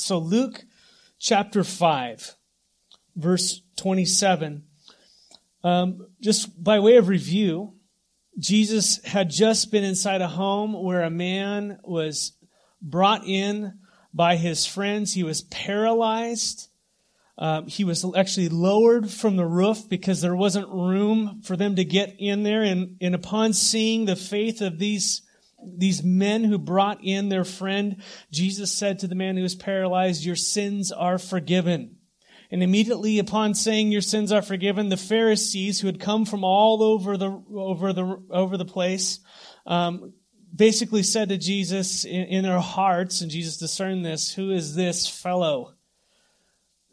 So, Luke chapter 5, verse 27. Um, just by way of review, Jesus had just been inside a home where a man was brought in by his friends. He was paralyzed. Um, he was actually lowered from the roof because there wasn't room for them to get in there. And, and upon seeing the faith of these, these men who brought in their friend, Jesus said to the man who was paralyzed, Your sins are forgiven. And immediately upon saying your sins are forgiven, the Pharisees who had come from all over the, over the, over the place, um, basically said to Jesus in, in their hearts, and Jesus discerned this, who is this fellow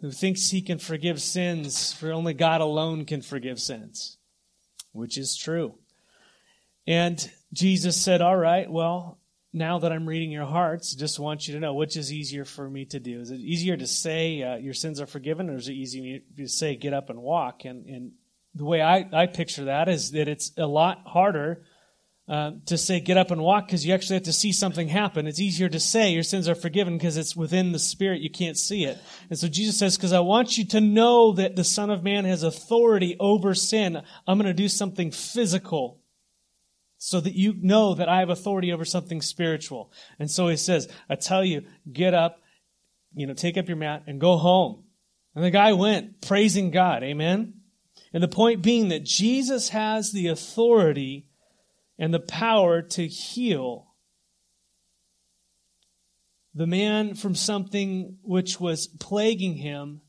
who thinks he can forgive sins for only God alone can forgive sins? Which is true. And Jesus said, all right, well, now that I'm reading your hearts, just want you to know which is easier for me to do. Is it easier to say uh, your sins are forgiven, or is it easier to say get up and walk? And, and the way I, I picture that is that it's a lot harder uh, to say get up and walk because you actually have to see something happen. It's easier to say your sins are forgiven because it's within the spirit. You can't see it. And so Jesus says, because I want you to know that the Son of Man has authority over sin, I'm going to do something physical so that you know that I have authority over something spiritual. And so he says, I tell you, get up, you know, take up your mat and go home. And the guy went praising God. Amen. And the point being that Jesus has the authority and the power to heal the man from something which was plaguing him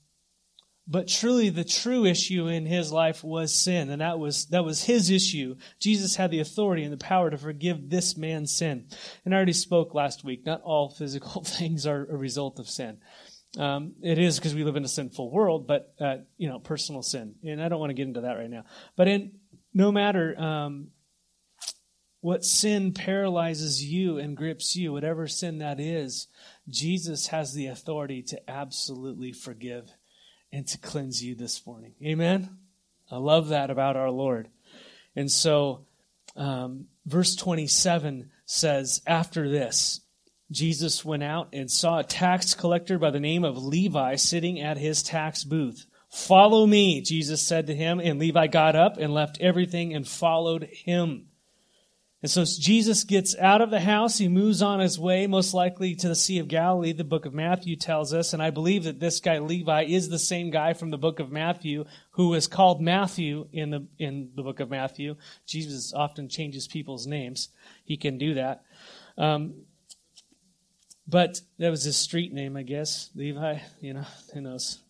but truly, the true issue in his life was sin, and that was, that was his issue. Jesus had the authority and the power to forgive this man's sin. And I already spoke last week, not all physical things are a result of sin. Um, it is because we live in a sinful world, but, uh, you know, personal sin. And I don't want to get into that right now. But in, no matter, um, what sin paralyzes you and grips you, whatever sin that is, Jesus has the authority to absolutely forgive and to cleanse you this morning. Amen? I love that about our Lord. And so, um, verse 27 says, After this, Jesus went out and saw a tax collector by the name of Levi sitting at his tax booth. Follow me, Jesus said to him. And Levi got up and left everything and followed him. And so Jesus gets out of the house. He moves on his way, most likely to the Sea of Galilee, the book of Matthew tells us. And I believe that this guy, Levi, is the same guy from the book of Matthew who is called Matthew in the, in the book of Matthew. Jesus often changes people's names. He can do that. Um, but that was his street name, I guess. Levi, you know, who knows.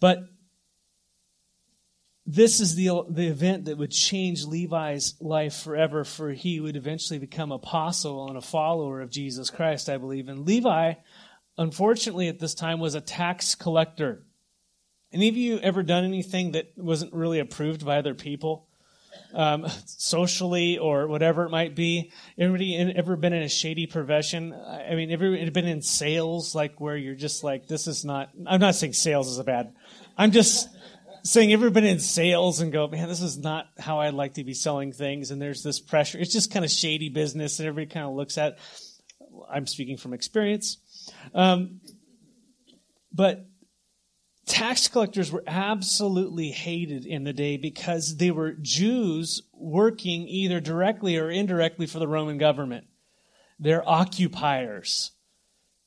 But this is the, the event that would change Levi's life forever, for he would eventually become apostle and a follower of Jesus Christ, I believe. And Levi, unfortunately, at this time, was a tax collector. Any of you ever done anything that wasn't really approved by other people? Um, socially or whatever it might be. Everybody ever been in a shady profession? I mean, ever been in sales, like where you're just like, this is not, I'm not saying sales is a bad, I'm just, saying ever been in sales and go, man, this is not how I'd like to be selling things. And there's this pressure. It's just kind of shady business and everybody kind of looks at. I'm speaking from experience. Um, but tax collectors were absolutely hated in the day because they were Jews working either directly or indirectly for the Roman government. They're occupiers.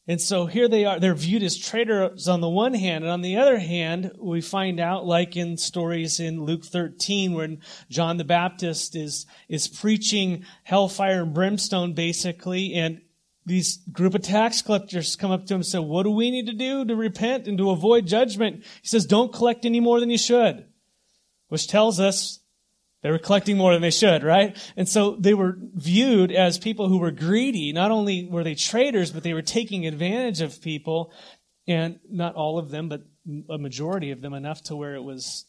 And so here they are, they're viewed as traitors on the one hand, and on the other hand, we find out, like in stories in Luke 13, when John the Baptist is, is preaching hellfire and brimstone, basically, and these group of tax collectors come up to him and say, What do we need to do to repent and to avoid judgment? He says, Don't collect any more than you should. Which tells us they were collecting more than they should, right? And so they were viewed as people who were greedy. Not only were they traitors, but they were taking advantage of people, and not all of them, but a majority of them, enough to where it was,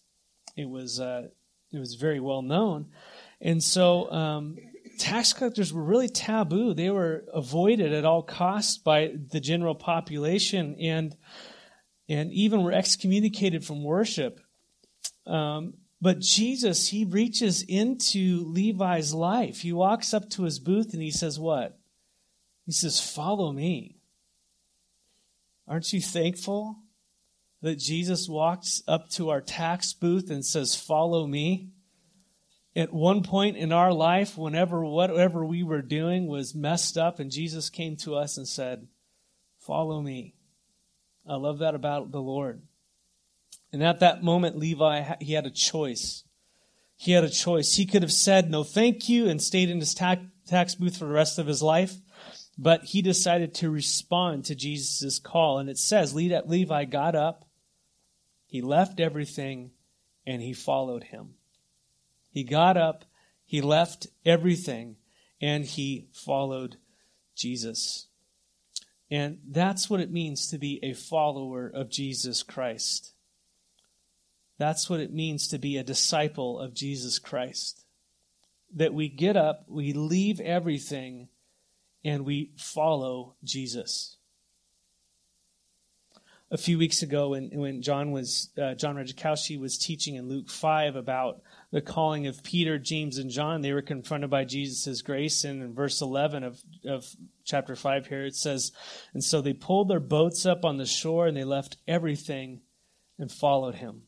it was, uh, it was very well known. And so, um, tax collectors were really taboo. They were avoided at all costs by the general population, and and even were excommunicated from worship. Um, but Jesus, he reaches into Levi's life. He walks up to his booth and he says, What? He says, Follow me. Aren't you thankful that Jesus walks up to our tax booth and says, Follow me? At one point in our life, whenever whatever we were doing was messed up, and Jesus came to us and said, Follow me. I love that about the Lord. And at that moment, Levi, he had a choice. He had a choice. He could have said no thank you and stayed in his tax, tax booth for the rest of his life, but he decided to respond to Jesus' call. And it says Levi got up, he left everything, and he followed him. He got up, he left everything, and he followed Jesus. And that's what it means to be a follower of Jesus Christ. That's what it means to be a disciple of Jesus Christ. That we get up, we leave everything, and we follow Jesus. A few weeks ago, when, when John was uh, John Radzikowski was teaching in Luke five about the calling of Peter, James, and John, they were confronted by Jesus' grace. And in verse 11 of, of chapter 5 here, it says, And so they pulled their boats up on the shore and they left everything and followed him.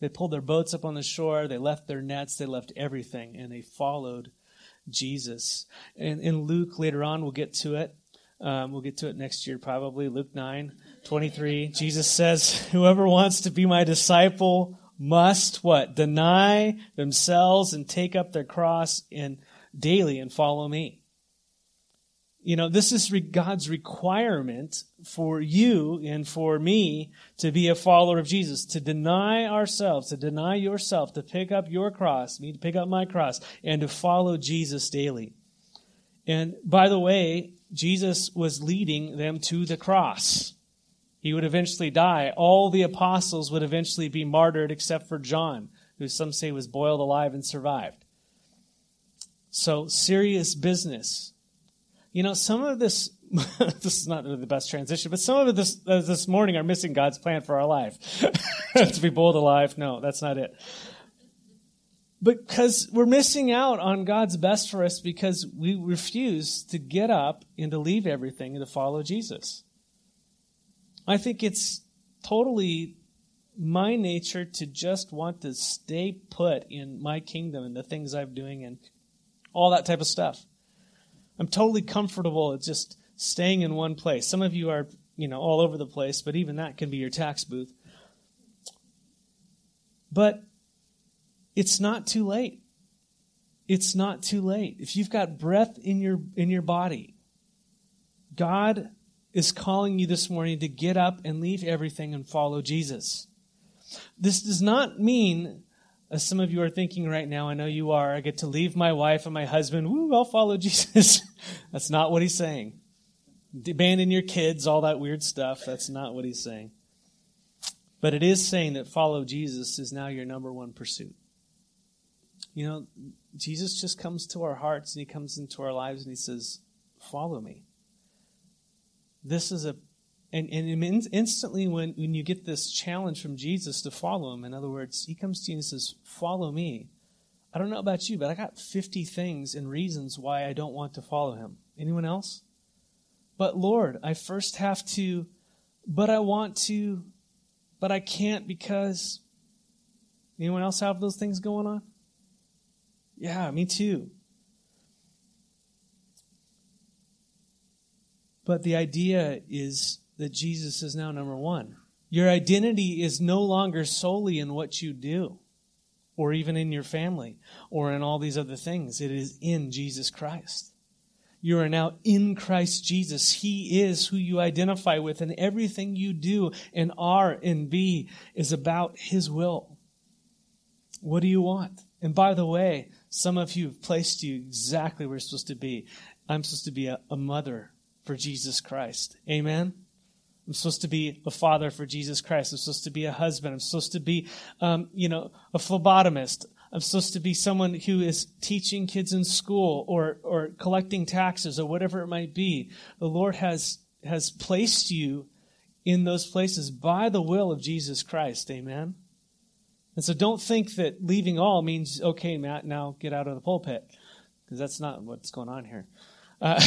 They pulled their boats up on the shore, they left their nets, they left everything, and they followed Jesus. And in Luke, later on, we'll get to it. Um, we'll get to it next year, probably. Luke 9, 23. Jesus says, Whoever wants to be my disciple must what? Deny themselves and take up their cross and daily and follow me. You know, this is God's requirement for you and for me to be a follower of Jesus, to deny ourselves, to deny yourself, to pick up your cross, me to pick up my cross, and to follow Jesus daily. And by the way, Jesus was leading them to the cross. He would eventually die. All the apostles would eventually be martyred except for John, who some say was boiled alive and survived. So, serious business. You know, some of this, this is not really the best transition, but some of this uh, this morning are missing God's plan for our life. to be bold alive. No, that's not it. Because we're missing out on God's best for us because we refuse to get up and to leave everything and to follow Jesus. I think it's totally my nature to just want to stay put in my kingdom and the things I'm doing and all that type of stuff. I'm totally comfortable at just staying in one place. Some of you are, you know, all over the place, but even that can be your tax booth. But it's not too late. It's not too late. If you've got breath in your in your body, God is calling you this morning to get up and leave everything and follow Jesus. This does not mean, as some of you are thinking right now, I know you are, I get to leave my wife and my husband, woo, I'll follow Jesus. That's not what he's saying. Abandon your kids, all that weird stuff. That's not what he's saying. But it is saying that follow Jesus is now your number one pursuit. You know, Jesus just comes to our hearts and he comes into our lives and he says, Follow me this is a and, and instantly when, when you get this challenge from jesus to follow him in other words he comes to you and says follow me. I don't know about you but i got 50 things and reasons why i don't want to follow him. Anyone else? But lord i first have to but i want to but i can't because anyone else have those things going on? Yeah me too. But the idea is that Jesus is now number one. Your identity is no longer solely in what you do, or even in your family, or in all these other things. It is in Jesus Christ. You are now in Christ Jesus. He is who you identify with, and everything you do and are and be is about His will. What do you want? And by the way, some of you have placed you exactly where you're supposed to be. I'm supposed to be a, a mother for Jesus Christ. Amen? I'm supposed to be a father for Jesus Christ. I'm supposed to be a husband. I'm supposed to be, um, you know, a phlebotomist. I'm supposed to be someone who is teaching kids in school or, or collecting taxes or whatever it might be. The Lord has, has placed you in those places by the will of Jesus Christ. Amen? And so don't think that leaving all means, okay, Matt, now get out of the pulpit. Because that's not what's going on here. Uh,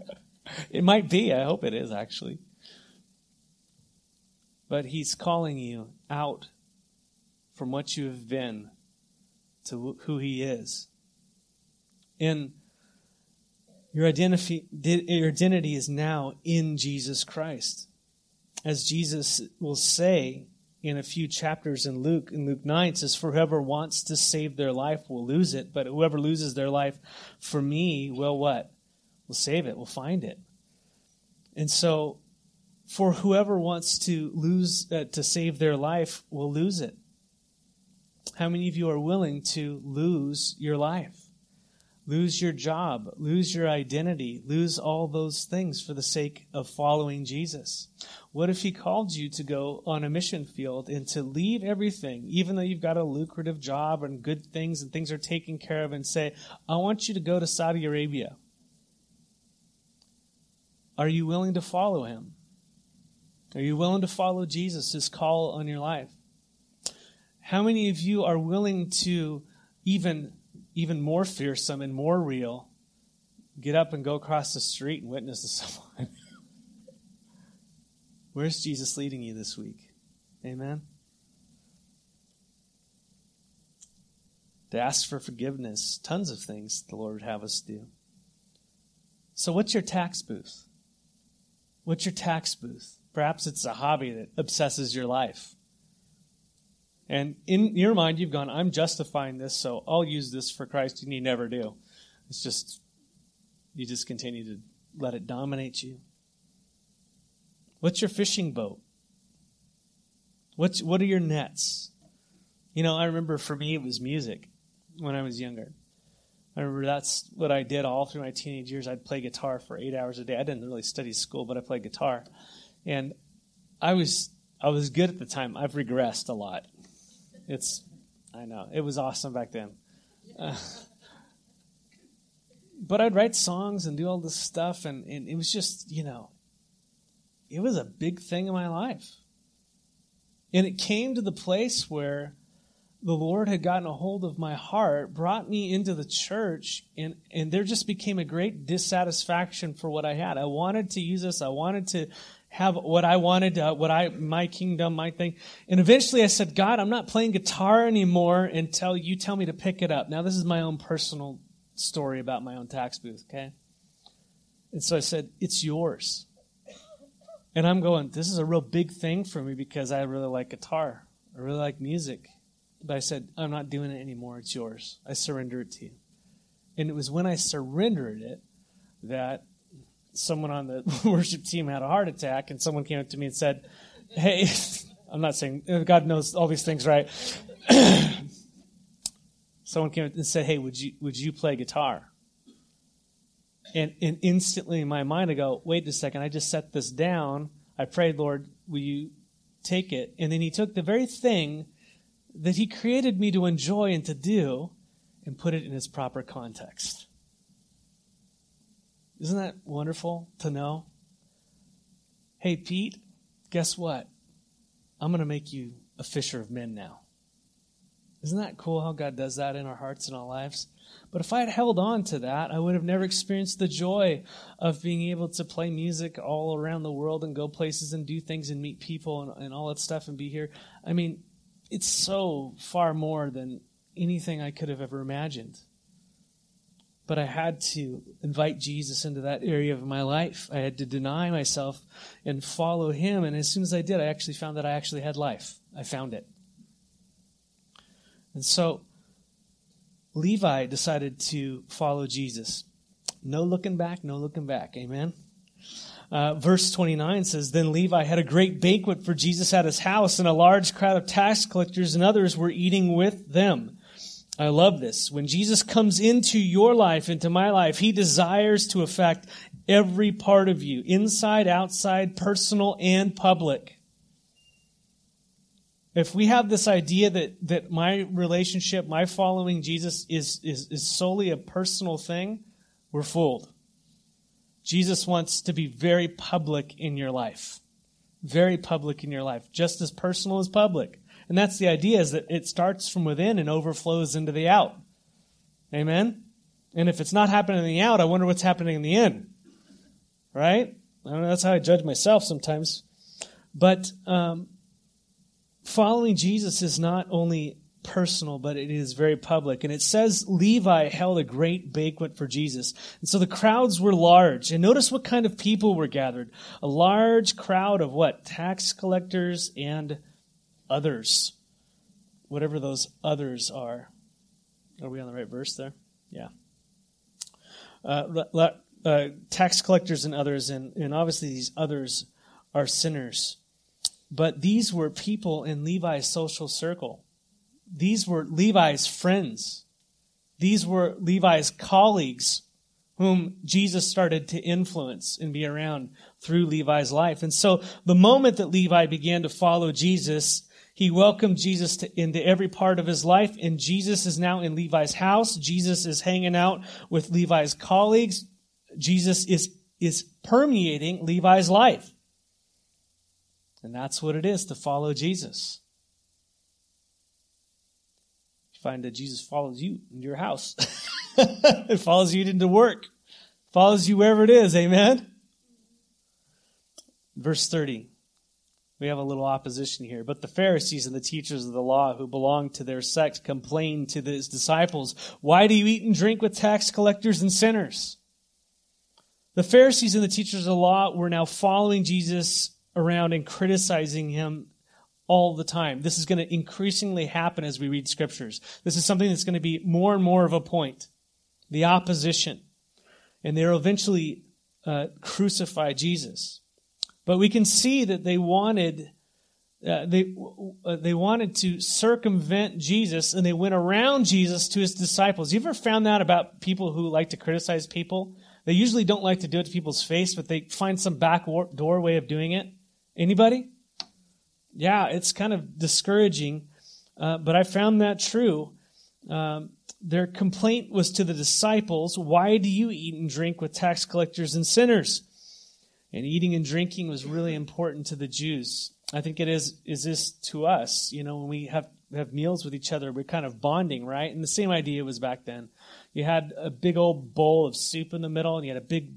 it might be. I hope it is, actually. But He's calling you out from what you have been to who He is. And your identity, your identity is now in Jesus Christ. As Jesus will say in a few chapters in Luke, in Luke 9, says, For whoever wants to save their life will lose it, but whoever loses their life for me will what? Will save it, will find it. And so, for whoever wants to lose, uh, to save their life will lose it. How many of you are willing to lose your life? lose your job, lose your identity, lose all those things for the sake of following Jesus? What if He called you to go on a mission field and to leave everything, even though you've got a lucrative job and good things and things are taken care of, and say, I want you to go to Saudi Arabia? Are you willing to follow Him? Are you willing to follow Jesus, His call on your life? How many of you are willing to even even more fearsome and more real, get up and go across the street and witness to someone. Where's Jesus leading you this week? Amen. To ask for forgiveness, tons of things the Lord would have us do. So, what's your tax booth? What's your tax booth? Perhaps it's a hobby that obsesses your life. And in your mind, you've gone, I'm justifying this, so I'll use this for Christ, and you never do. It's just, you just continue to let it dominate you. What's your fishing boat? What's, what are your nets? You know, I remember for me, it was music when I was younger. I remember that's what I did all through my teenage years. I'd play guitar for eight hours a day. I didn't really study school, but I played guitar. And I was I was good at the time. I've regressed a lot. It's, I know, it was awesome back then. Uh, but I'd write songs and do all this stuff, and, and it was just, you know, it was a big thing in my life. And it came to the place where the Lord had gotten a hold of my heart, brought me into the church, and, and there just became a great dissatisfaction for what I had. I wanted to use this. I wanted to have what I wanted, uh, what I, my kingdom, my thing. And eventually I said, God, I'm not playing guitar anymore until you tell me to pick it up. Now, this is my own personal story about my own tax booth, okay? And so I said, it's yours. And I'm going, this is a real big thing for me because I really like guitar. I really like music. But I said, I'm not doing it anymore. It's yours. I surrender it to you. And it was when I surrendered it that someone on the worship team had a heart attack, and someone came up to me and said, Hey, I'm not saying God knows all these things, right? someone came up and said, Hey, would you, would you play guitar? And, and instantly in my mind, I go, Wait a second, I just set this down. I prayed, Lord, will you take it? And then He took the very thing that He created me to enjoy and to do and put it in its proper context. Isn't that wonderful to know? Hey, Pete, guess what? I'm going to make you a fisher of men now. Isn't that cool how God does that in our hearts and our lives? But if I had held on to that, I would have never experienced the joy of being able to play music all around the world and go places and do things and meet people and, and all that stuff and be here. I mean, it's so far more than anything I could have ever imagined but I had to invite Jesus into that area of my life. I had to deny myself and follow him. And as soon as I did, I actually found that I actually had life. I found it. And so Levi decided to follow Jesus. No looking back, no looking back. Amen. Uh, verse 29 says, Then Levi had a great banquet for Jesus at his house, and a large crowd of tax collectors and others were eating with them. I love this. When Jesus comes into your life, into my life, he desires to affect every part of you, inside, outside, personal, and public. If we have this idea that, that my relationship, my following Jesus is, is, is solely a personal thing, we're fooled. Jesus wants to be very public in your life. Very public in your life. Just as personal as public. And that's the idea is that it starts from within and overflows into the out. Amen? And if it's not happening in the out, I wonder what's happening in the in. right? I don't know, that's how I judge myself sometimes. But um, following Jesus is not only personal, but it is very public. And it says Levi held a great banquet for Jesus. And so the crowds were large. And notice what kind of people were gathered. A large crowd of what? Tax collectors and others. Whatever those others are. Are we on the right verse there? Yeah. Uh, uh, tax collectors and others, and, and obviously these others are sinners. But these were people in Levi's social circle. These were Levi's friends. These were Levi's colleagues whom Jesus started to influence and be around through Levi's life. And so the moment that Levi began to follow Jesus, he welcomed Jesus to, into every part of his life, and Jesus is now in Levi's house. Jesus is hanging out with Levi's colleagues. Jesus is, is permeating Levi's life. And that's what it is to follow Jesus. You find that Jesus follows you in your house. it follows you into work. Follows you wherever it is. Amen. Verse 30. We have a little opposition here. But the Pharisees and the teachers of the law who belonged to their sect complained to his disciples, Why do you eat and drink with tax collectors and sinners? The Pharisees and the teachers of the law were now following Jesus around and criticizing him all the time. This is going to increasingly happen as we read scriptures. This is something that's going to be more and more of a point. The opposition. And they'll eventually uh, crucify Jesus. But we can see that they wanted. Uh, they uh, they wanted to circumvent Jesus, and they went around Jesus to his disciples. You ever found that about people who like to criticize people? They usually don't like to do it to people's face, but they find some back door way of doing it. Anybody? Yeah, it's kind of discouraging, uh, but I found that true. Um, their complaint was to the disciples, Why do you eat and drink with tax collectors and sinners? And eating and drinking was really important to the Jews. I think it is is this to us. You know, when we have have meals with each other, we're kind of bonding, right? And the same idea was back then. You had a big old bowl of soup in the middle, and you had a big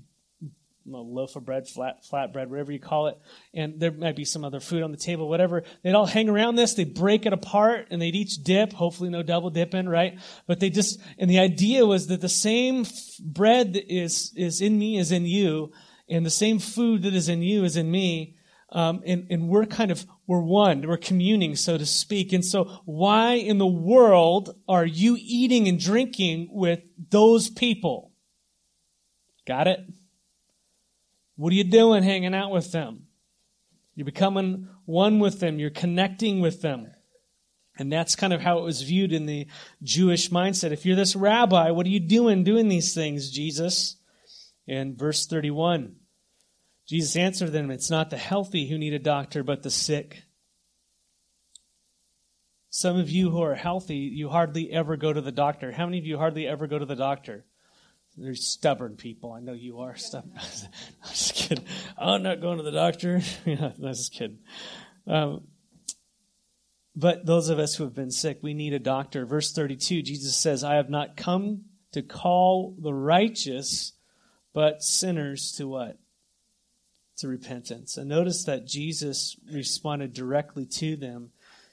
loaf of bread, flat flat bread, whatever you call it, and there might be some other food on the table, whatever. They'd all hang around this, they'd break it apart, and they'd each dip, hopefully no double dipping, right? But they just, and the idea was that the same bread that is is in me is in you, and the same food that is in you is in me. Um, and, and we're kind of we're one we're communing so to speak and so why in the world are you eating and drinking with those people got it what are you doing hanging out with them? You're becoming one with them, you're connecting with them. And that's kind of how it was viewed in the Jewish mindset. If you're this rabbi, what are you doing doing these things, Jesus? In verse 31, Jesus answered them, It's not the healthy who need a doctor, but the sick. Some of you who are healthy, you hardly ever go to the doctor. How many of you hardly ever go to the doctor? They're stubborn people. I know you are stubborn. I'm just kidding. I'm not going to the doctor. yeah, I'm just kidding. Um, but those of us who have been sick, we need a doctor. Verse 32, Jesus says, I have not come to call the righteous, but sinners to what? To repentance. And notice that Jesus responded directly to them.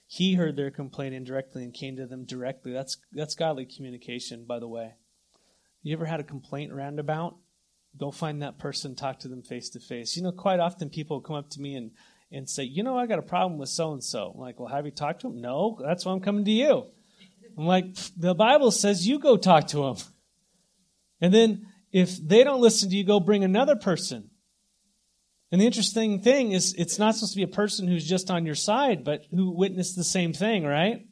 He heard their complaint indirectly and came to them directly. That's, that's godly communication, by the way. You ever had a complaint roundabout? Go find that person, talk to them face to face. You know, quite often people come up to me and, and say, You know, I got a problem with so and so. Like, Well, have you talked to him? No, that's why I'm coming to you. I'm like, The Bible says you go talk to him. And then if they don't listen to you, go bring another person. And the interesting thing is, it's not supposed to be a person who's just on your side, but who witnessed the same thing, right?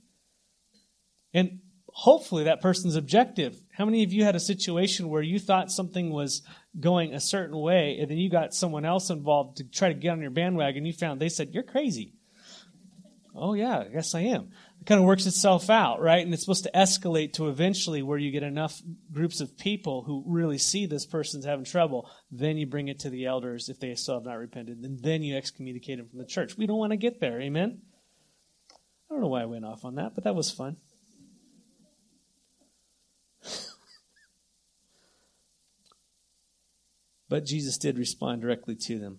And hopefully that person's objective. How many of you had a situation where you thought something was going a certain way and then you got someone else involved to try to get on your bandwagon and you found they said, You're crazy. oh, yeah, I guess I am. Kind of works itself out, right? And it's supposed to escalate to eventually where you get enough groups of people who really see this person's having trouble. Then you bring it to the elders if they still have not repented. And then you excommunicate them from the church. We don't want to get there. Amen? I don't know why I went off on that, but that was fun. But Jesus did respond directly to them.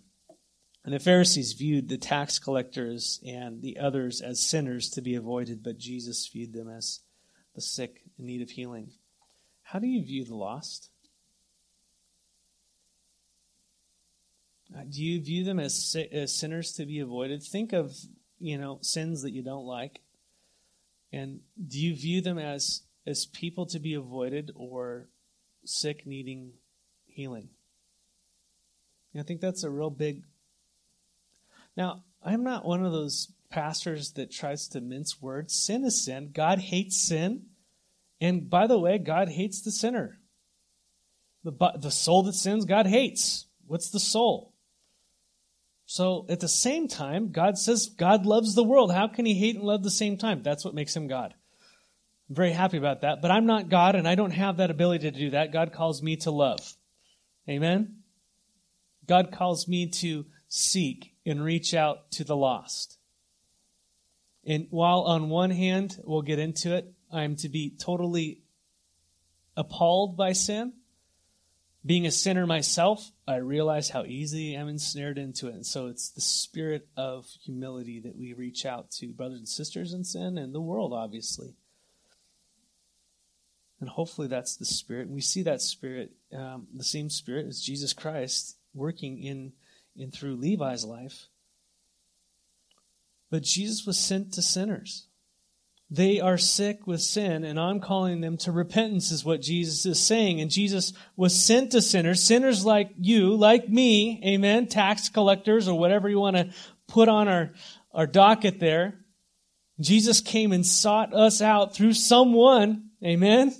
And the Pharisees viewed the tax collectors and the others as sinners to be avoided, but Jesus viewed them as the sick in need of healing. How do you view the lost? Uh, do you view them as, as sinners to be avoided? Think of, you know, sins that you don't like. And do you view them as as people to be avoided or sick needing healing? I think that's a real big. Now, I'm not one of those pastors that tries to mince words. Sin is sin. God hates sin. And by the way, God hates the sinner. The, the soul that sins, God hates. What's the soul? So at the same time, God says God loves the world. How can he hate and love the same time? That's what makes him God. I'm very happy about that. But I'm not God and I don't have that ability to do that. God calls me to love. Amen? God calls me to seek and reach out to the lost. And while on one hand, we'll get into it, I'm to be totally appalled by sin, being a sinner myself, I realize how easily I'm ensnared into it. And so it's the spirit of humility that we reach out to brothers and sisters in sin and the world, obviously. And hopefully that's the spirit. And we see that spirit, um, the same spirit as Jesus Christ working in, in through Levi's life. But Jesus was sent to sinners. They are sick with sin, and I'm calling them to repentance, is what Jesus is saying. And Jesus was sent to sinners, sinners like you, like me, amen, tax collectors or whatever you want to put on our, our docket there. Jesus came and sought us out through someone, amen.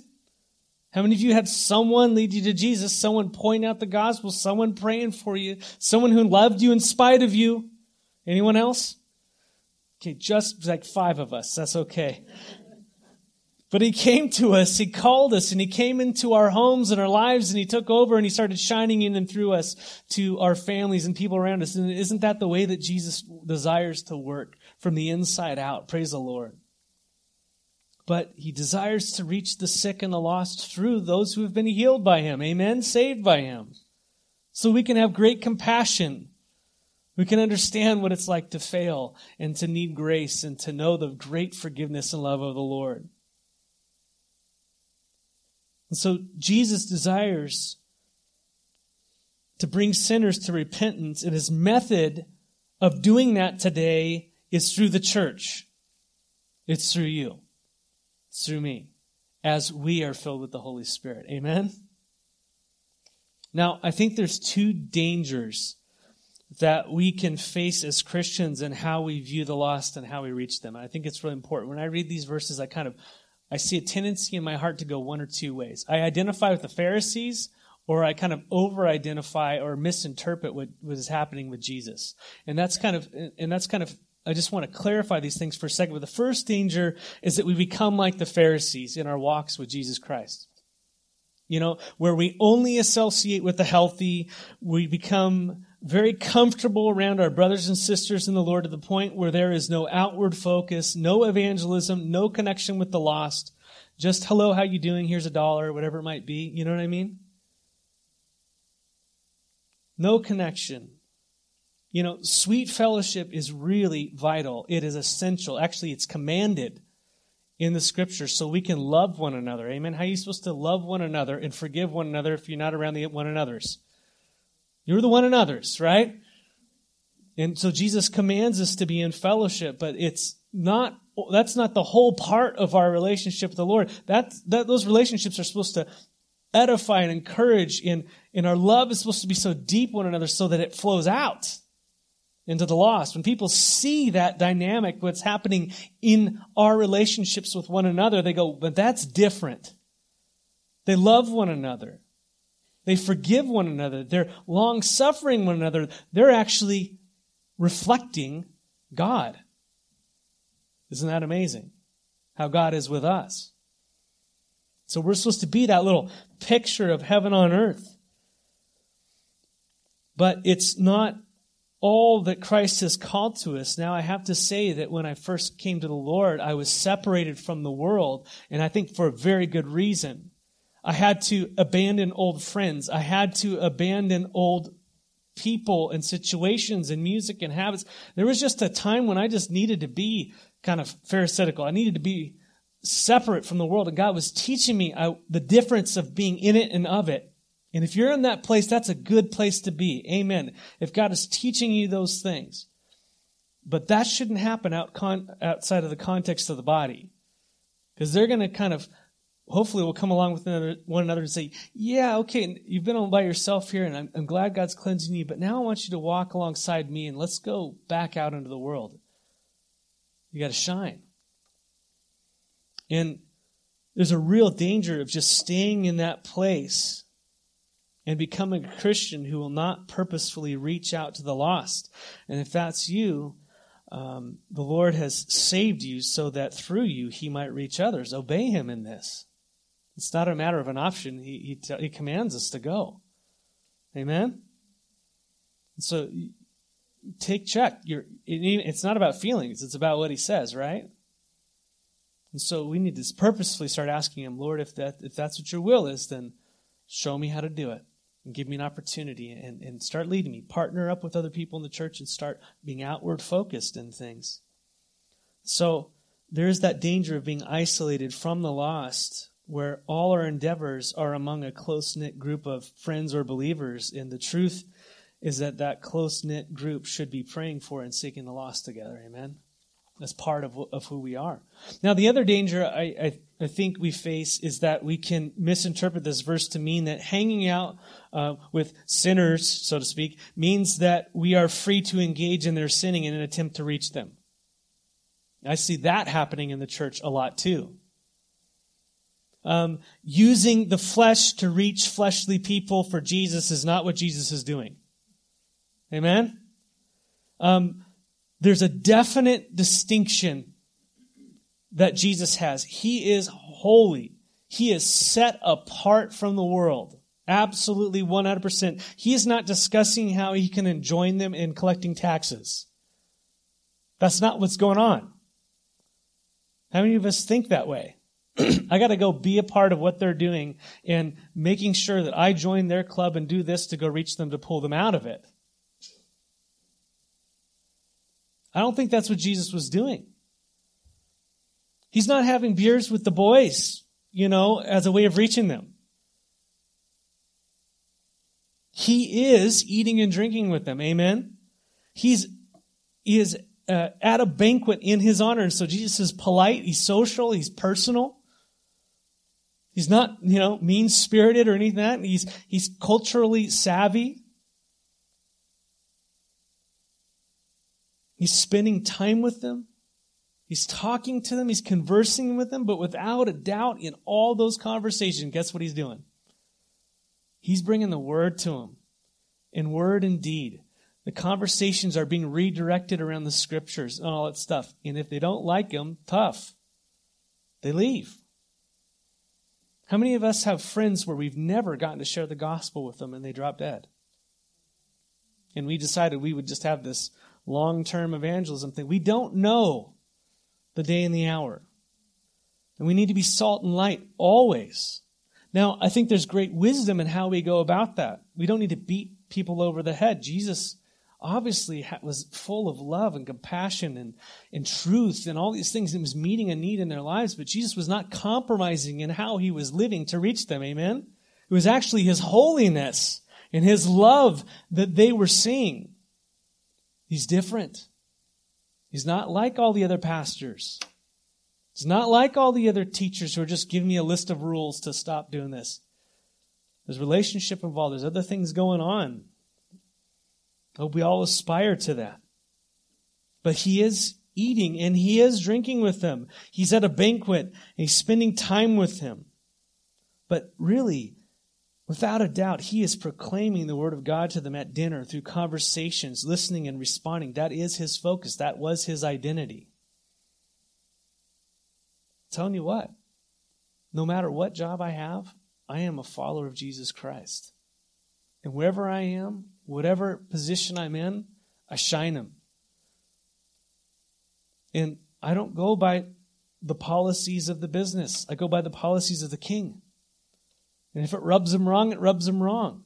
How many of you had someone lead you to Jesus, someone point out the gospel, someone praying for you, someone who loved you in spite of you? Anyone else? Okay, just like five of us. That's okay. But he came to us, he called us, and he came into our homes and our lives, and he took over and he started shining in and through us to our families and people around us. And isn't that the way that Jesus desires to work from the inside out? Praise the Lord. But he desires to reach the sick and the lost through those who have been healed by him. Amen? Saved by him. So we can have great compassion we can understand what it's like to fail and to need grace and to know the great forgiveness and love of the Lord. And so Jesus desires to bring sinners to repentance, and his method of doing that today is through the church. It's through you. Through me. As we are filled with the Holy Spirit. Amen? Now, I think there's two dangers that we can face as Christians and how we view the lost and how we reach them. I think it's really important. When I read these verses, I kind of I see a tendency in my heart to go one or two ways. I identify with the Pharisees or I kind of over identify or misinterpret what, what is happening with Jesus. And that's kind of and that's kind of I just want to clarify these things for a second. But the first danger is that we become like the Pharisees in our walks with Jesus Christ. You know, where we only associate with the healthy, we become very comfortable around our brothers and sisters in the Lord to the point where there is no outward focus, no evangelism, no connection with the lost. Just hello, how you doing? Here's a dollar, whatever it might be. You know what I mean? No connection. You know, sweet fellowship is really vital. It is essential. Actually, it's commanded in the scriptures so we can love one another. Amen. How are you supposed to love one another and forgive one another if you're not around the one another's? You're the one another's, right? And so Jesus commands us to be in fellowship, but it's not that's not the whole part of our relationship with the Lord. That, that those relationships are supposed to edify and encourage and, and our love is supposed to be so deep one another so that it flows out into the lost. When people see that dynamic, what's happening in our relationships with one another, they go, but that's different. They love one another. They forgive one another. They're long suffering one another. They're actually reflecting God. Isn't that amazing? How God is with us. So we're supposed to be that little picture of heaven on earth. But it's not all that Christ has called to us. Now, I have to say that when I first came to the Lord, I was separated from the world, and I think for a very good reason. I had to abandon old friends. I had to abandon old people and situations and music and habits. There was just a time when I just needed to be kind of pharisaical. I needed to be separate from the world. And God was teaching me I, the difference of being in it and of it. And if you're in that place, that's a good place to be. Amen. If God is teaching you those things. But that shouldn't happen out con- outside of the context of the body. Because they're going to kind of, hopefully, will come along with another, one another and say, Yeah, okay, you've been all by yourself here, and I'm, I'm glad God's cleansing you, but now I want you to walk alongside me and let's go back out into the world. You got to shine. And there's a real danger of just staying in that place and become a Christian who will not purposefully reach out to the lost. And if that's you, um, the Lord has saved you so that through you he might reach others. Obey him in this. It's not a matter of an option. He, he, t- he commands us to go. Amen? So take check. You're, it's not about feelings, it's about what he says, right? And so we need to purposefully start asking him, Lord, if that if that's what your will is, then show me how to do it and give me an opportunity and, and start leading me. Partner up with other people in the church and start being outward focused in things. So there is that danger of being isolated from the lost where all our endeavors are among a close knit group of friends or believers. And the truth is that that close knit group should be praying for and seeking the lost together. Amen. That's part of, of who we are. Now, the other danger I, I, I, think we face is that we can misinterpret this verse to mean that hanging out uh, with sinners, so to speak, means that we are free to engage in their sinning in an attempt to reach them. I see that happening in the church a lot too. Um, using the flesh to reach fleshly people for Jesus is not what Jesus is doing. Amen? Um, there's a definite distinction that Jesus has. He is holy. He is set apart from the world. Absolutely 100%. He is not discussing how he can join them in collecting taxes. That's not what's going on. How many of us think that way? I got to go be a part of what they're doing and making sure that I join their club and do this to go reach them to pull them out of it. I don't think that's what Jesus was doing. He's not having beers with the boys, you know, as a way of reaching them. He is eating and drinking with them. Amen. He's he is uh, at a banquet in his honor, and so Jesus is polite. He's social. He's personal. He's not, you know, mean spirited or anything like that. He's he's culturally savvy. He's spending time with them. He's talking to them. He's conversing with them. But without a doubt, in all those conversations, guess what he's doing? He's bringing the word to them in word and deed. The conversations are being redirected around the scriptures and all that stuff. And if they don't like them, tough. They leave. How many of us have friends where we've never gotten to share the gospel with them and they drop dead? And we decided we would just have this long term evangelism thing. We don't know the day and the hour. And we need to be salt and light always. Now, I think there's great wisdom in how we go about that. We don't need to beat people over the head. Jesus obviously was full of love and compassion and, and truth and all these things. He was meeting a need in their lives, but Jesus was not compromising in how he was living to reach them. Amen? It was actually his holiness and his love that they were seeing. He's different. He's not like all the other pastors. He's not like all the other teachers who are just giving me a list of rules to stop doing this. There's relationship involved. There's other things going on. I hope we all aspire to that. But he is eating and he is drinking with them. He's at a banquet and he's spending time with him. But really, Without a doubt, he is proclaiming the word of God to them at dinner through conversations, listening and responding. That is his focus. That was his identity. Telling you what, no matter what job I have, I am a follower of Jesus Christ. And wherever I am, whatever position I'm in, I shine him. And I don't go by the policies of the business, I go by the policies of the king. And if it rubs them wrong, it rubs them wrong.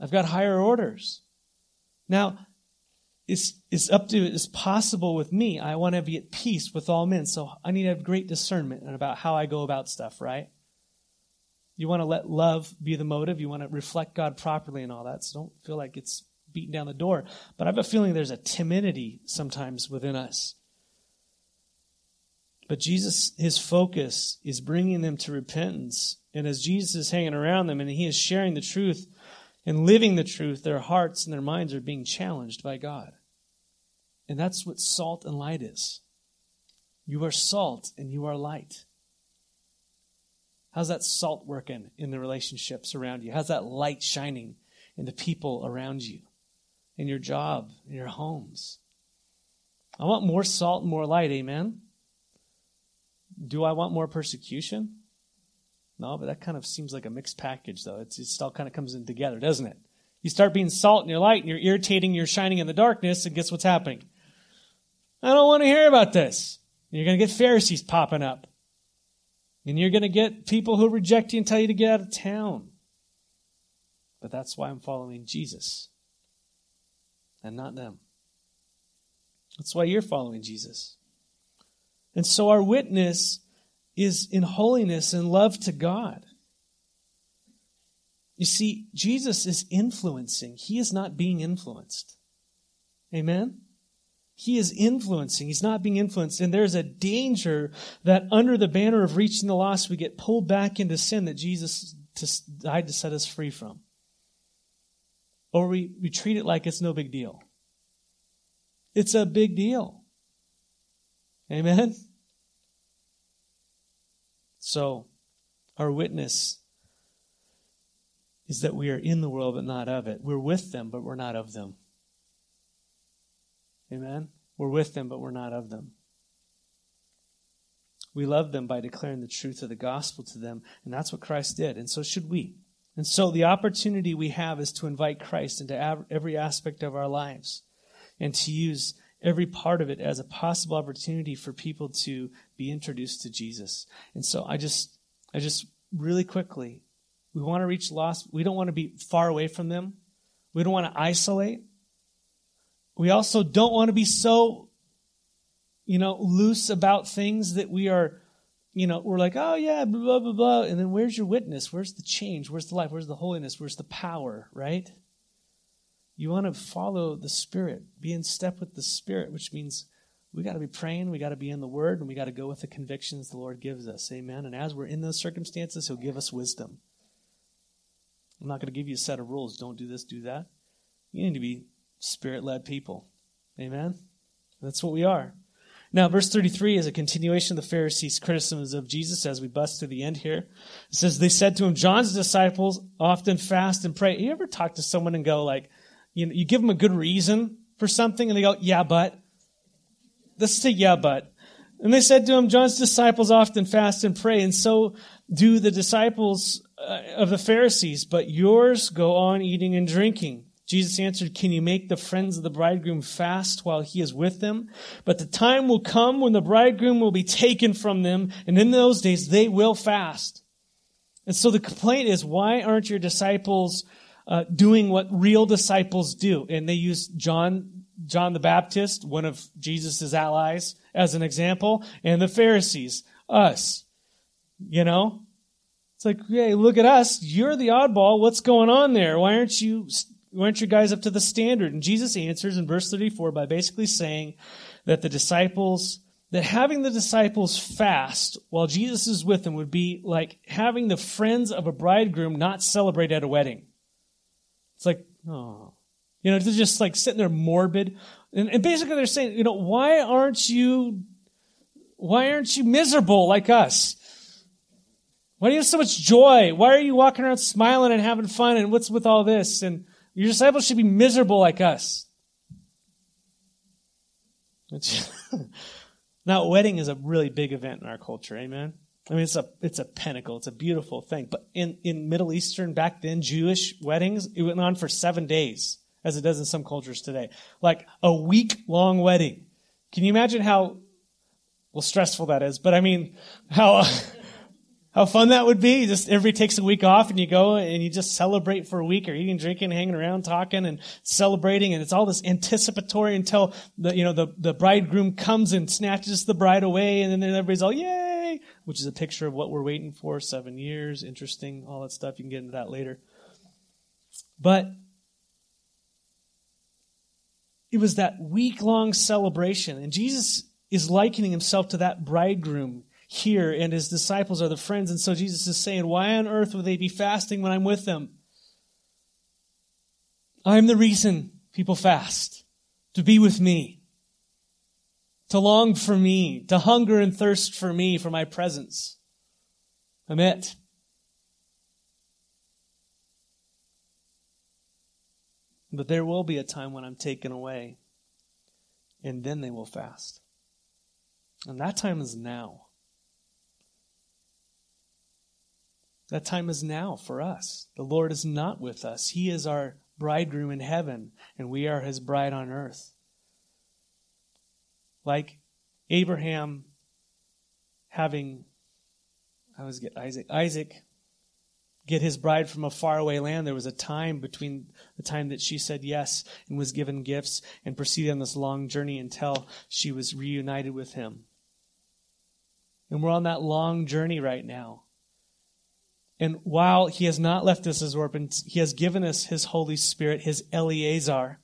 I've got higher orders. Now, it's, it's up to, it's possible with me. I want to be at peace with all men. So I need to have great discernment about how I go about stuff, right? You want to let love be the motive. You want to reflect God properly and all that. So don't feel like it's beating down the door. But I have a feeling there's a timidity sometimes within us. But Jesus, his focus is bringing them to repentance. And as Jesus is hanging around them and he is sharing the truth and living the truth, their hearts and their minds are being challenged by God. And that's what salt and light is. You are salt and you are light. How's that salt working in the relationships around you? How's that light shining in the people around you, in your job, in your homes? I want more salt and more light, amen? Do I want more persecution? No, but that kind of seems like a mixed package, though. It's, it all kind of comes in together, doesn't it? You start being salt and you're light and you're irritating, you're shining in the darkness, and guess what's happening? I don't want to hear about this. You're going to get Pharisees popping up. And you're going to get people who reject you and tell you to get out of town. But that's why I'm following Jesus and not them. That's why you're following Jesus. And so our witness is in holiness and love to God. You see, Jesus is influencing, he is not being influenced. Amen? He is influencing. He's not being influenced. And there's a danger that under the banner of reaching the lost, we get pulled back into sin that Jesus died to set us free from. Or we, we treat it like it's no big deal. It's a big deal. Amen? So, our witness is that we are in the world but not of it. We're with them, but we're not of them. Amen? We're with them, but we're not of them. We love them by declaring the truth of the gospel to them, and that's what Christ did, and so should we. And so the opportunity we have is to invite Christ into every aspect of our lives and to use every part of it as a possible opportunity for people to be introduced to Jesus. And so I just, I just really quickly, we want to reach lost. We don't want to be far away from them. We don't want to isolate. We also don't want to be so, you know, loose about things that we are, you know, we're like, oh yeah, blah, blah, blah. And then where's your witness? Where's the change? Where's the life? Where's the holiness? Where's the power, right? You want to follow the Spirit, be in step with the Spirit, which means we got to be praying, we got to be in the Word, and we got to go with the convictions the Lord gives us. Amen. And as we're in those circumstances, He'll give us wisdom. I'm not going to give you a set of rules. Don't do this, do that. You need to be spirit led people. Amen? That's what we are. Now, verse 33 is a continuation of the Pharisees' criticisms of Jesus as we bust to the end here. It says, They said to him, John's disciples often fast and pray. You ever talk to someone and go, like, you, know, you give them a good reason for something and they go, Yeah, but. This is a Yeah, but. And they said to him, John's disciples often fast and pray, and so do the disciples uh, of the Pharisees, but yours go on eating and drinking. Jesus answered, Can you make the friends of the bridegroom fast while he is with them? But the time will come when the bridegroom will be taken from them, and in those days they will fast. And so the complaint is, why aren't your disciples uh, doing what real disciples do? And they use John, John the Baptist, one of Jesus' allies, as an example, and the Pharisees, us. You know? It's like, hey, look at us. You're the oddball. What's going on there? Why aren't you weren't your guys up to the standard? And Jesus answers in verse 34 by basically saying that the disciples, that having the disciples fast while Jesus is with them would be like having the friends of a bridegroom not celebrate at a wedding. It's like, oh. You know, they're just like sitting there morbid. And, and basically they're saying, you know, why aren't you, why aren't you miserable like us? Why do you have so much joy? Why are you walking around smiling and having fun? And what's with all this? And your disciples should be miserable like us. now, wedding is a really big event in our culture. Amen. I mean, it's a it's a pinnacle. It's a beautiful thing. But in in Middle Eastern back then, Jewish weddings, it went on for seven days, as it does in some cultures today. Like a week long wedding. Can you imagine how well stressful that is? But I mean, how How fun that would be. Just everybody takes a week off and you go and you just celebrate for a week or eating, drinking, hanging around, talking and celebrating. And it's all this anticipatory until the, you know, the, the bridegroom comes and snatches the bride away. And then everybody's all, yay, which is a picture of what we're waiting for. Seven years. Interesting. All that stuff. You can get into that later. But it was that week long celebration. And Jesus is likening himself to that bridegroom here, and his disciples are the friends. And so Jesus is saying, Why on earth would they be fasting when I'm with them? I'm the reason people fast to be with me, to long for me, to hunger and thirst for me, for my presence. I'm it. But there will be a time when I'm taken away, and then they will fast. And that time is now. That time is now for us. The Lord is not with us. He is our bridegroom in heaven, and we are his bride on earth. Like Abraham having, I was get Isaac, Isaac get his bride from a faraway land. There was a time between the time that she said yes and was given gifts and proceeded on this long journey until she was reunited with him. And we're on that long journey right now. And while he has not left us as orphans, he has given us his Holy Spirit, his Eliezer,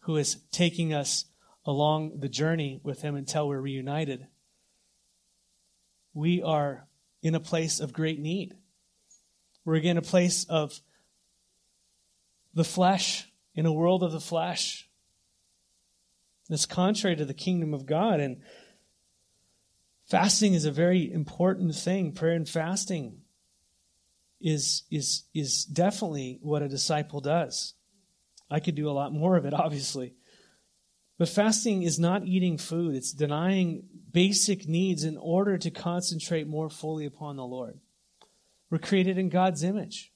who is taking us along the journey with him until we're reunited. We are in a place of great need. We're again a place of the flesh, in a world of the flesh. It's contrary to the kingdom of God. And fasting is a very important thing. Prayer and fasting is is is definitely what a disciple does. I could do a lot more of it, obviously. But fasting is not eating food, it's denying basic needs in order to concentrate more fully upon the Lord. We're created in God's image.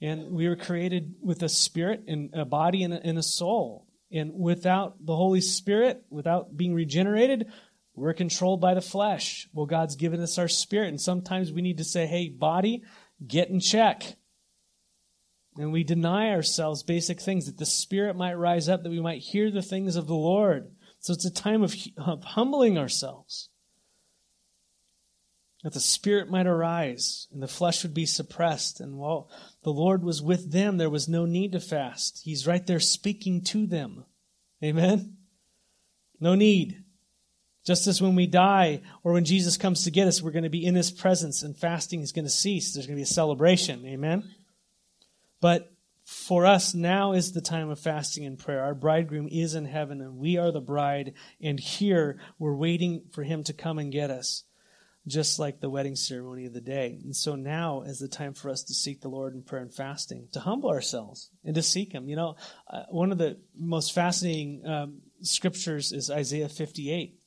And we were created with a spirit and a body and a, and a soul. And without the Holy Spirit, without being regenerated, we're controlled by the flesh. Well, God's given us our spirit. And sometimes we need to say, hey, body, get in check. And we deny ourselves basic things that the Spirit might rise up, that we might hear the things of the Lord. So it's a time of, of humbling ourselves. That the Spirit might arise and the flesh would be suppressed. And while the Lord was with them, there was no need to fast. He's right there speaking to them. Amen? No need. Just as when we die or when Jesus comes to get us, we're going to be in his presence and fasting is going to cease. There's going to be a celebration. Amen? But for us, now is the time of fasting and prayer. Our bridegroom is in heaven and we are the bride. And here we're waiting for him to come and get us, just like the wedding ceremony of the day. And so now is the time for us to seek the Lord in prayer and fasting, to humble ourselves and to seek him. You know, uh, one of the most fascinating um, scriptures is Isaiah 58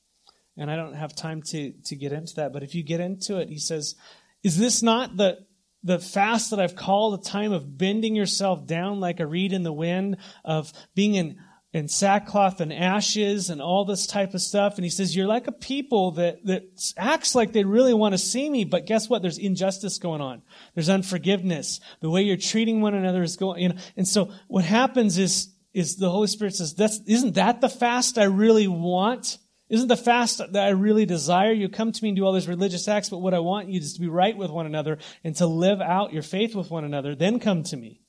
and I don't have time to, to get into that, but if you get into it, he says, Is this not the, the fast that I've called a time of bending yourself down like a reed in the wind, of being in, in sackcloth and ashes and all this type of stuff? And he says, You're like a people that, that acts like they really want to see me, but guess what? There's injustice going on. There's unforgiveness. The way you're treating one another is going, you know, and so what happens is, is the Holy Spirit says, That's, isn't that the fast I really want? Isn't the fast that I really desire? You come to me and do all these religious acts, but what I want you is to be right with one another and to live out your faith with one another. Then come to me.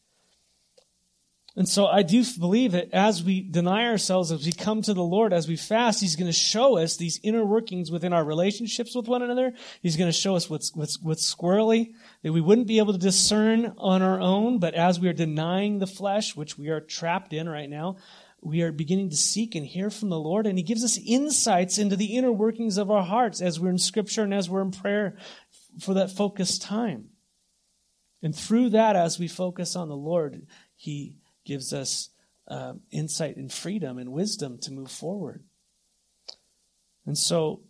And so I do believe that as we deny ourselves, as we come to the Lord, as we fast, He's going to show us these inner workings within our relationships with one another. He's going to show us what's, what's, what's squirrely, that we wouldn't be able to discern on our own, but as we are denying the flesh, which we are trapped in right now, we are beginning to seek and hear from the Lord, and He gives us insights into the inner workings of our hearts as we're in Scripture and as we're in prayer for that focused time. And through that, as we focus on the Lord, He gives us uh, insight and freedom and wisdom to move forward. And so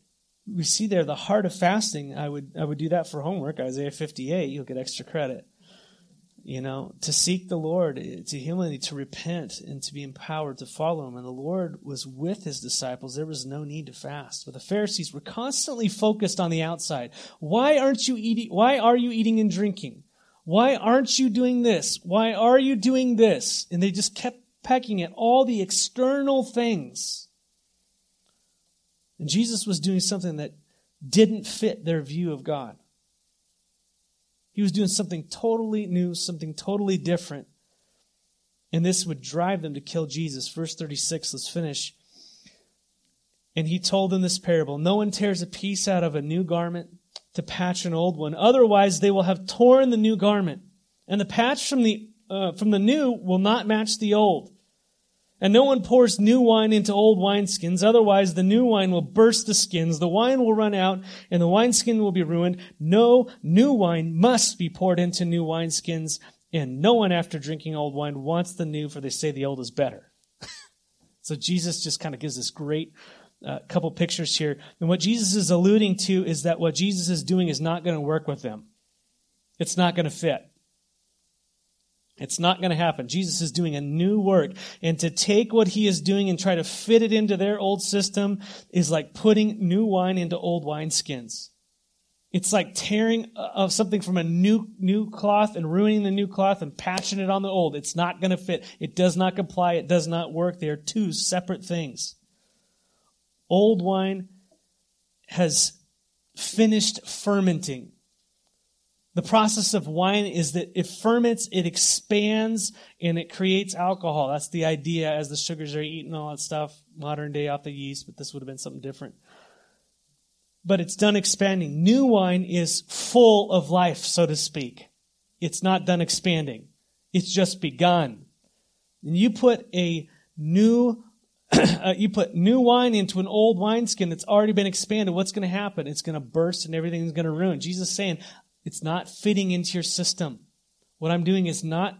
we see there the heart of fasting. I would I would do that for homework, Isaiah 58. You'll get extra credit. You know, to seek the Lord, to humility, to repent, and to be empowered to follow Him. And the Lord was with His disciples. There was no need to fast. But the Pharisees were constantly focused on the outside. Why aren't you eating? Why are you eating and drinking? Why aren't you doing this? Why are you doing this? And they just kept pecking at all the external things. And Jesus was doing something that didn't fit their view of God. He was doing something totally new, something totally different. And this would drive them to kill Jesus. Verse 36, let's finish. And he told them this parable No one tears a piece out of a new garment to patch an old one. Otherwise, they will have torn the new garment. And the patch from the, uh, from the new will not match the old. And no one pours new wine into old wineskins, otherwise the new wine will burst the skins, the wine will run out, and the wineskin will be ruined. No new wine must be poured into new wineskins, and no one after drinking old wine wants the new, for they say the old is better. so Jesus just kind of gives this great uh, couple pictures here. And what Jesus is alluding to is that what Jesus is doing is not going to work with them. It's not going to fit. It's not going to happen. Jesus is doing a new work. And to take what he is doing and try to fit it into their old system is like putting new wine into old wineskins. It's like tearing of something from a new, new cloth and ruining the new cloth and patching it on the old. It's not going to fit. It does not comply. It does not work. They are two separate things. Old wine has finished fermenting. The process of wine is that it ferments, it expands, and it creates alcohol. That's the idea as the sugars are eaten, all that stuff, modern day off the yeast, but this would have been something different. But it's done expanding. New wine is full of life, so to speak. It's not done expanding. It's just begun. And you put a new uh, you put new wine into an old wineskin that's already been expanded, what's going to happen? It's going to burst and everything's going to ruin. Jesus is saying, it's not fitting into your system. What I'm doing is not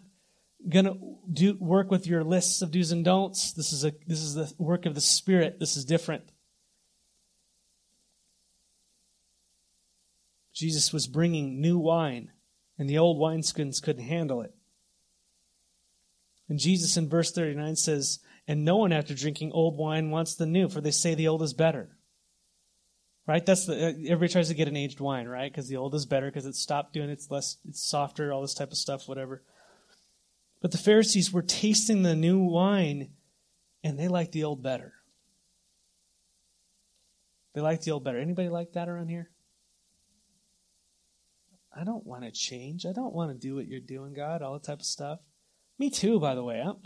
going to do work with your lists of do's and don'ts. This is a this is the work of the Spirit. This is different. Jesus was bringing new wine, and the old wineskins couldn't handle it. And Jesus in verse 39 says, And no one after drinking old wine wants the new, for they say the old is better right? That's the uh, everybody tries to get an aged wine, right? Because the old is better because it stopped doing it's less, it's softer, all this type of stuff, whatever. But the Pharisees were tasting the new wine, and they liked the old better. They liked the old better. Anybody like that around here? I don't want to change. I don't want to do what you're doing, God. All that type of stuff. Me too, by the way. I'm,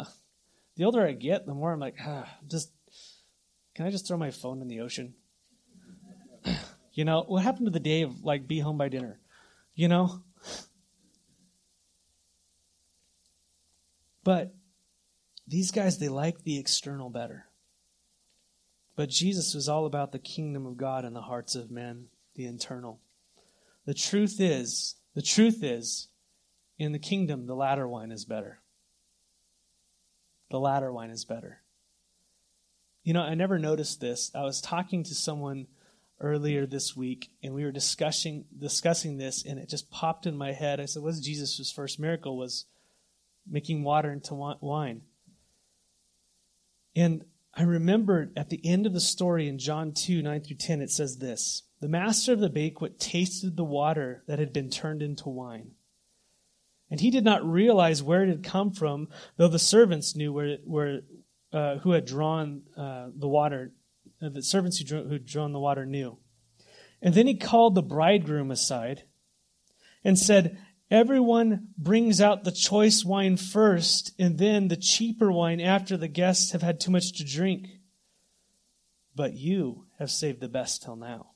the older I get, the more I'm like, ah, just can I just throw my phone in the ocean? You know, what happened to the day of like be home by dinner? You know? But these guys, they like the external better. But Jesus was all about the kingdom of God in the hearts of men, the internal. The truth is, the truth is, in the kingdom, the latter wine is better. The latter wine is better. You know, I never noticed this. I was talking to someone earlier this week, and we were discussing discussing this, and it just popped in my head. I said, "What's Jesus' first miracle? Was making water into wine." And I remembered at the end of the story in John 2, 9 through 10, it says this The master of the banquet tasted the water that had been turned into wine. And he did not realize where it had come from, though the servants knew where, where uh, who had drawn uh, the water uh, the servants who drew, who the water knew. And then he called the bridegroom aside and said, Everyone brings out the choice wine first, and then the cheaper wine after the guests have had too much to drink. But you have saved the best till now.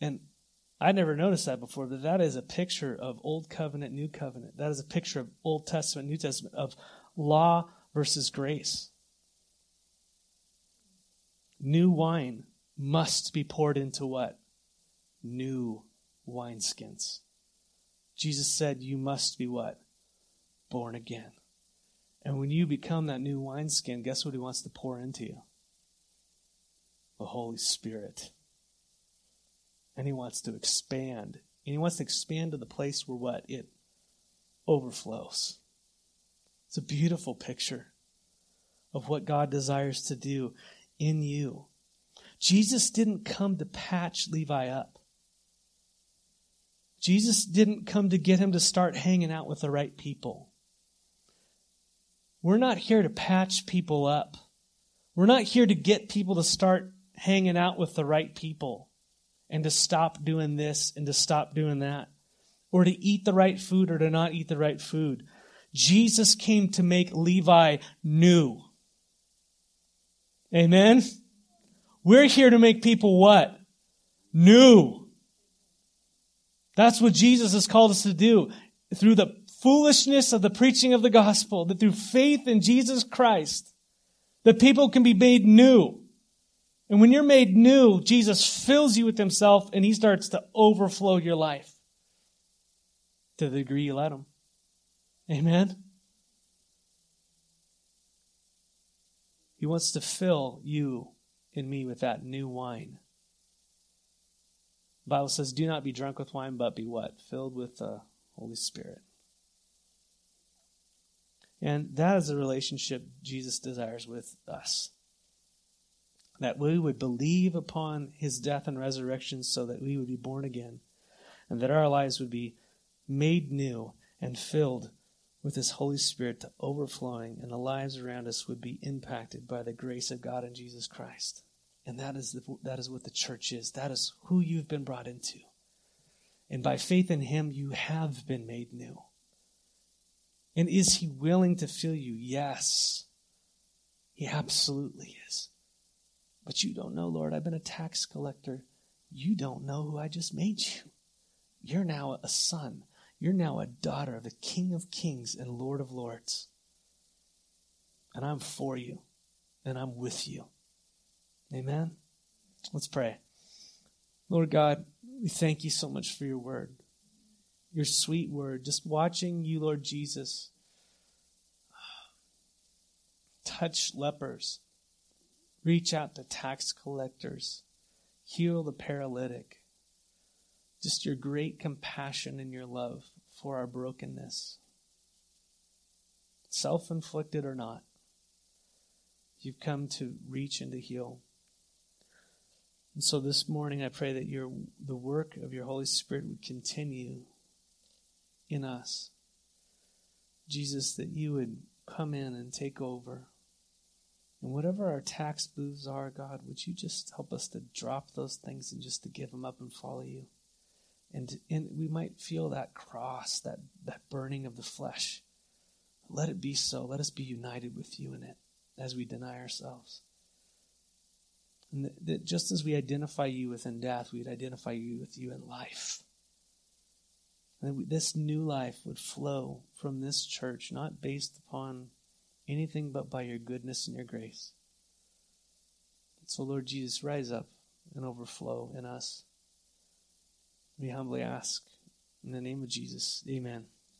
And I never noticed that before, but that is a picture of Old Covenant, New Covenant. That is a picture of Old Testament, New Testament, of law versus grace. New wine must be poured into what? New wineskins. Jesus said, You must be what? Born again. And when you become that new wineskin, guess what he wants to pour into you? The Holy Spirit. And he wants to expand And he wants to expand to the place where what? It overflows. It's a beautiful picture of what God desires to do in you. Jesus didn't come to patch Levi up. Jesus didn't come to get him to start hanging out with the right people. We're not here to patch people up. We're not here to get people to start hanging out with the right people and to stop doing this and to stop doing that or to eat the right food or to not eat the right food. Jesus came to make Levi new. Amen? We're here to make people what? New. That's what Jesus has called us to do. Through the foolishness of the preaching of the gospel, that through faith in Jesus Christ, that people can be made new. And when you're made new, Jesus fills you with himself and he starts to overflow your life to the degree you let him. Amen? He wants to fill you and me with that new wine. The Bible says, Do not be drunk with wine, but be what? Filled with the Holy Spirit. And that is the relationship Jesus desires with us. That we would believe upon his death and resurrection so that we would be born again, and that our lives would be made new and filled with his Holy Spirit to overflowing, and the lives around us would be impacted by the grace of God in Jesus Christ. And that is, the, that is what the church is. That is who you've been brought into. And by faith in him, you have been made new. And is he willing to fill you? Yes. He absolutely is. But you don't know, Lord, I've been a tax collector. You don't know who I just made you. You're now a son. You're now a daughter of the King of Kings and Lord of Lords. And I'm for you, and I'm with you. Amen? Let's pray. Lord God, we thank you so much for your word, your sweet word. Just watching you, Lord Jesus, touch lepers, reach out to tax collectors, heal the paralytic just your great compassion and your love for our brokenness. Self inflicted or not, you've come to reach and to heal. And so this morning I pray that your the work of your Holy Spirit would continue in us. Jesus, that you would come in and take over. And whatever our tax booths are, God, would you just help us to drop those things and just to give them up and follow you? And, and we might feel that cross, that, that burning of the flesh. Let it be so. Let us be united with you in it as we deny ourselves. And that, that just as we identify you within death, we'd identify you with you in life. And this new life would flow from this church, not based upon anything but by your goodness and your grace. So, Lord Jesus, rise up and overflow in us. We humbly ask. In the name of Jesus, amen.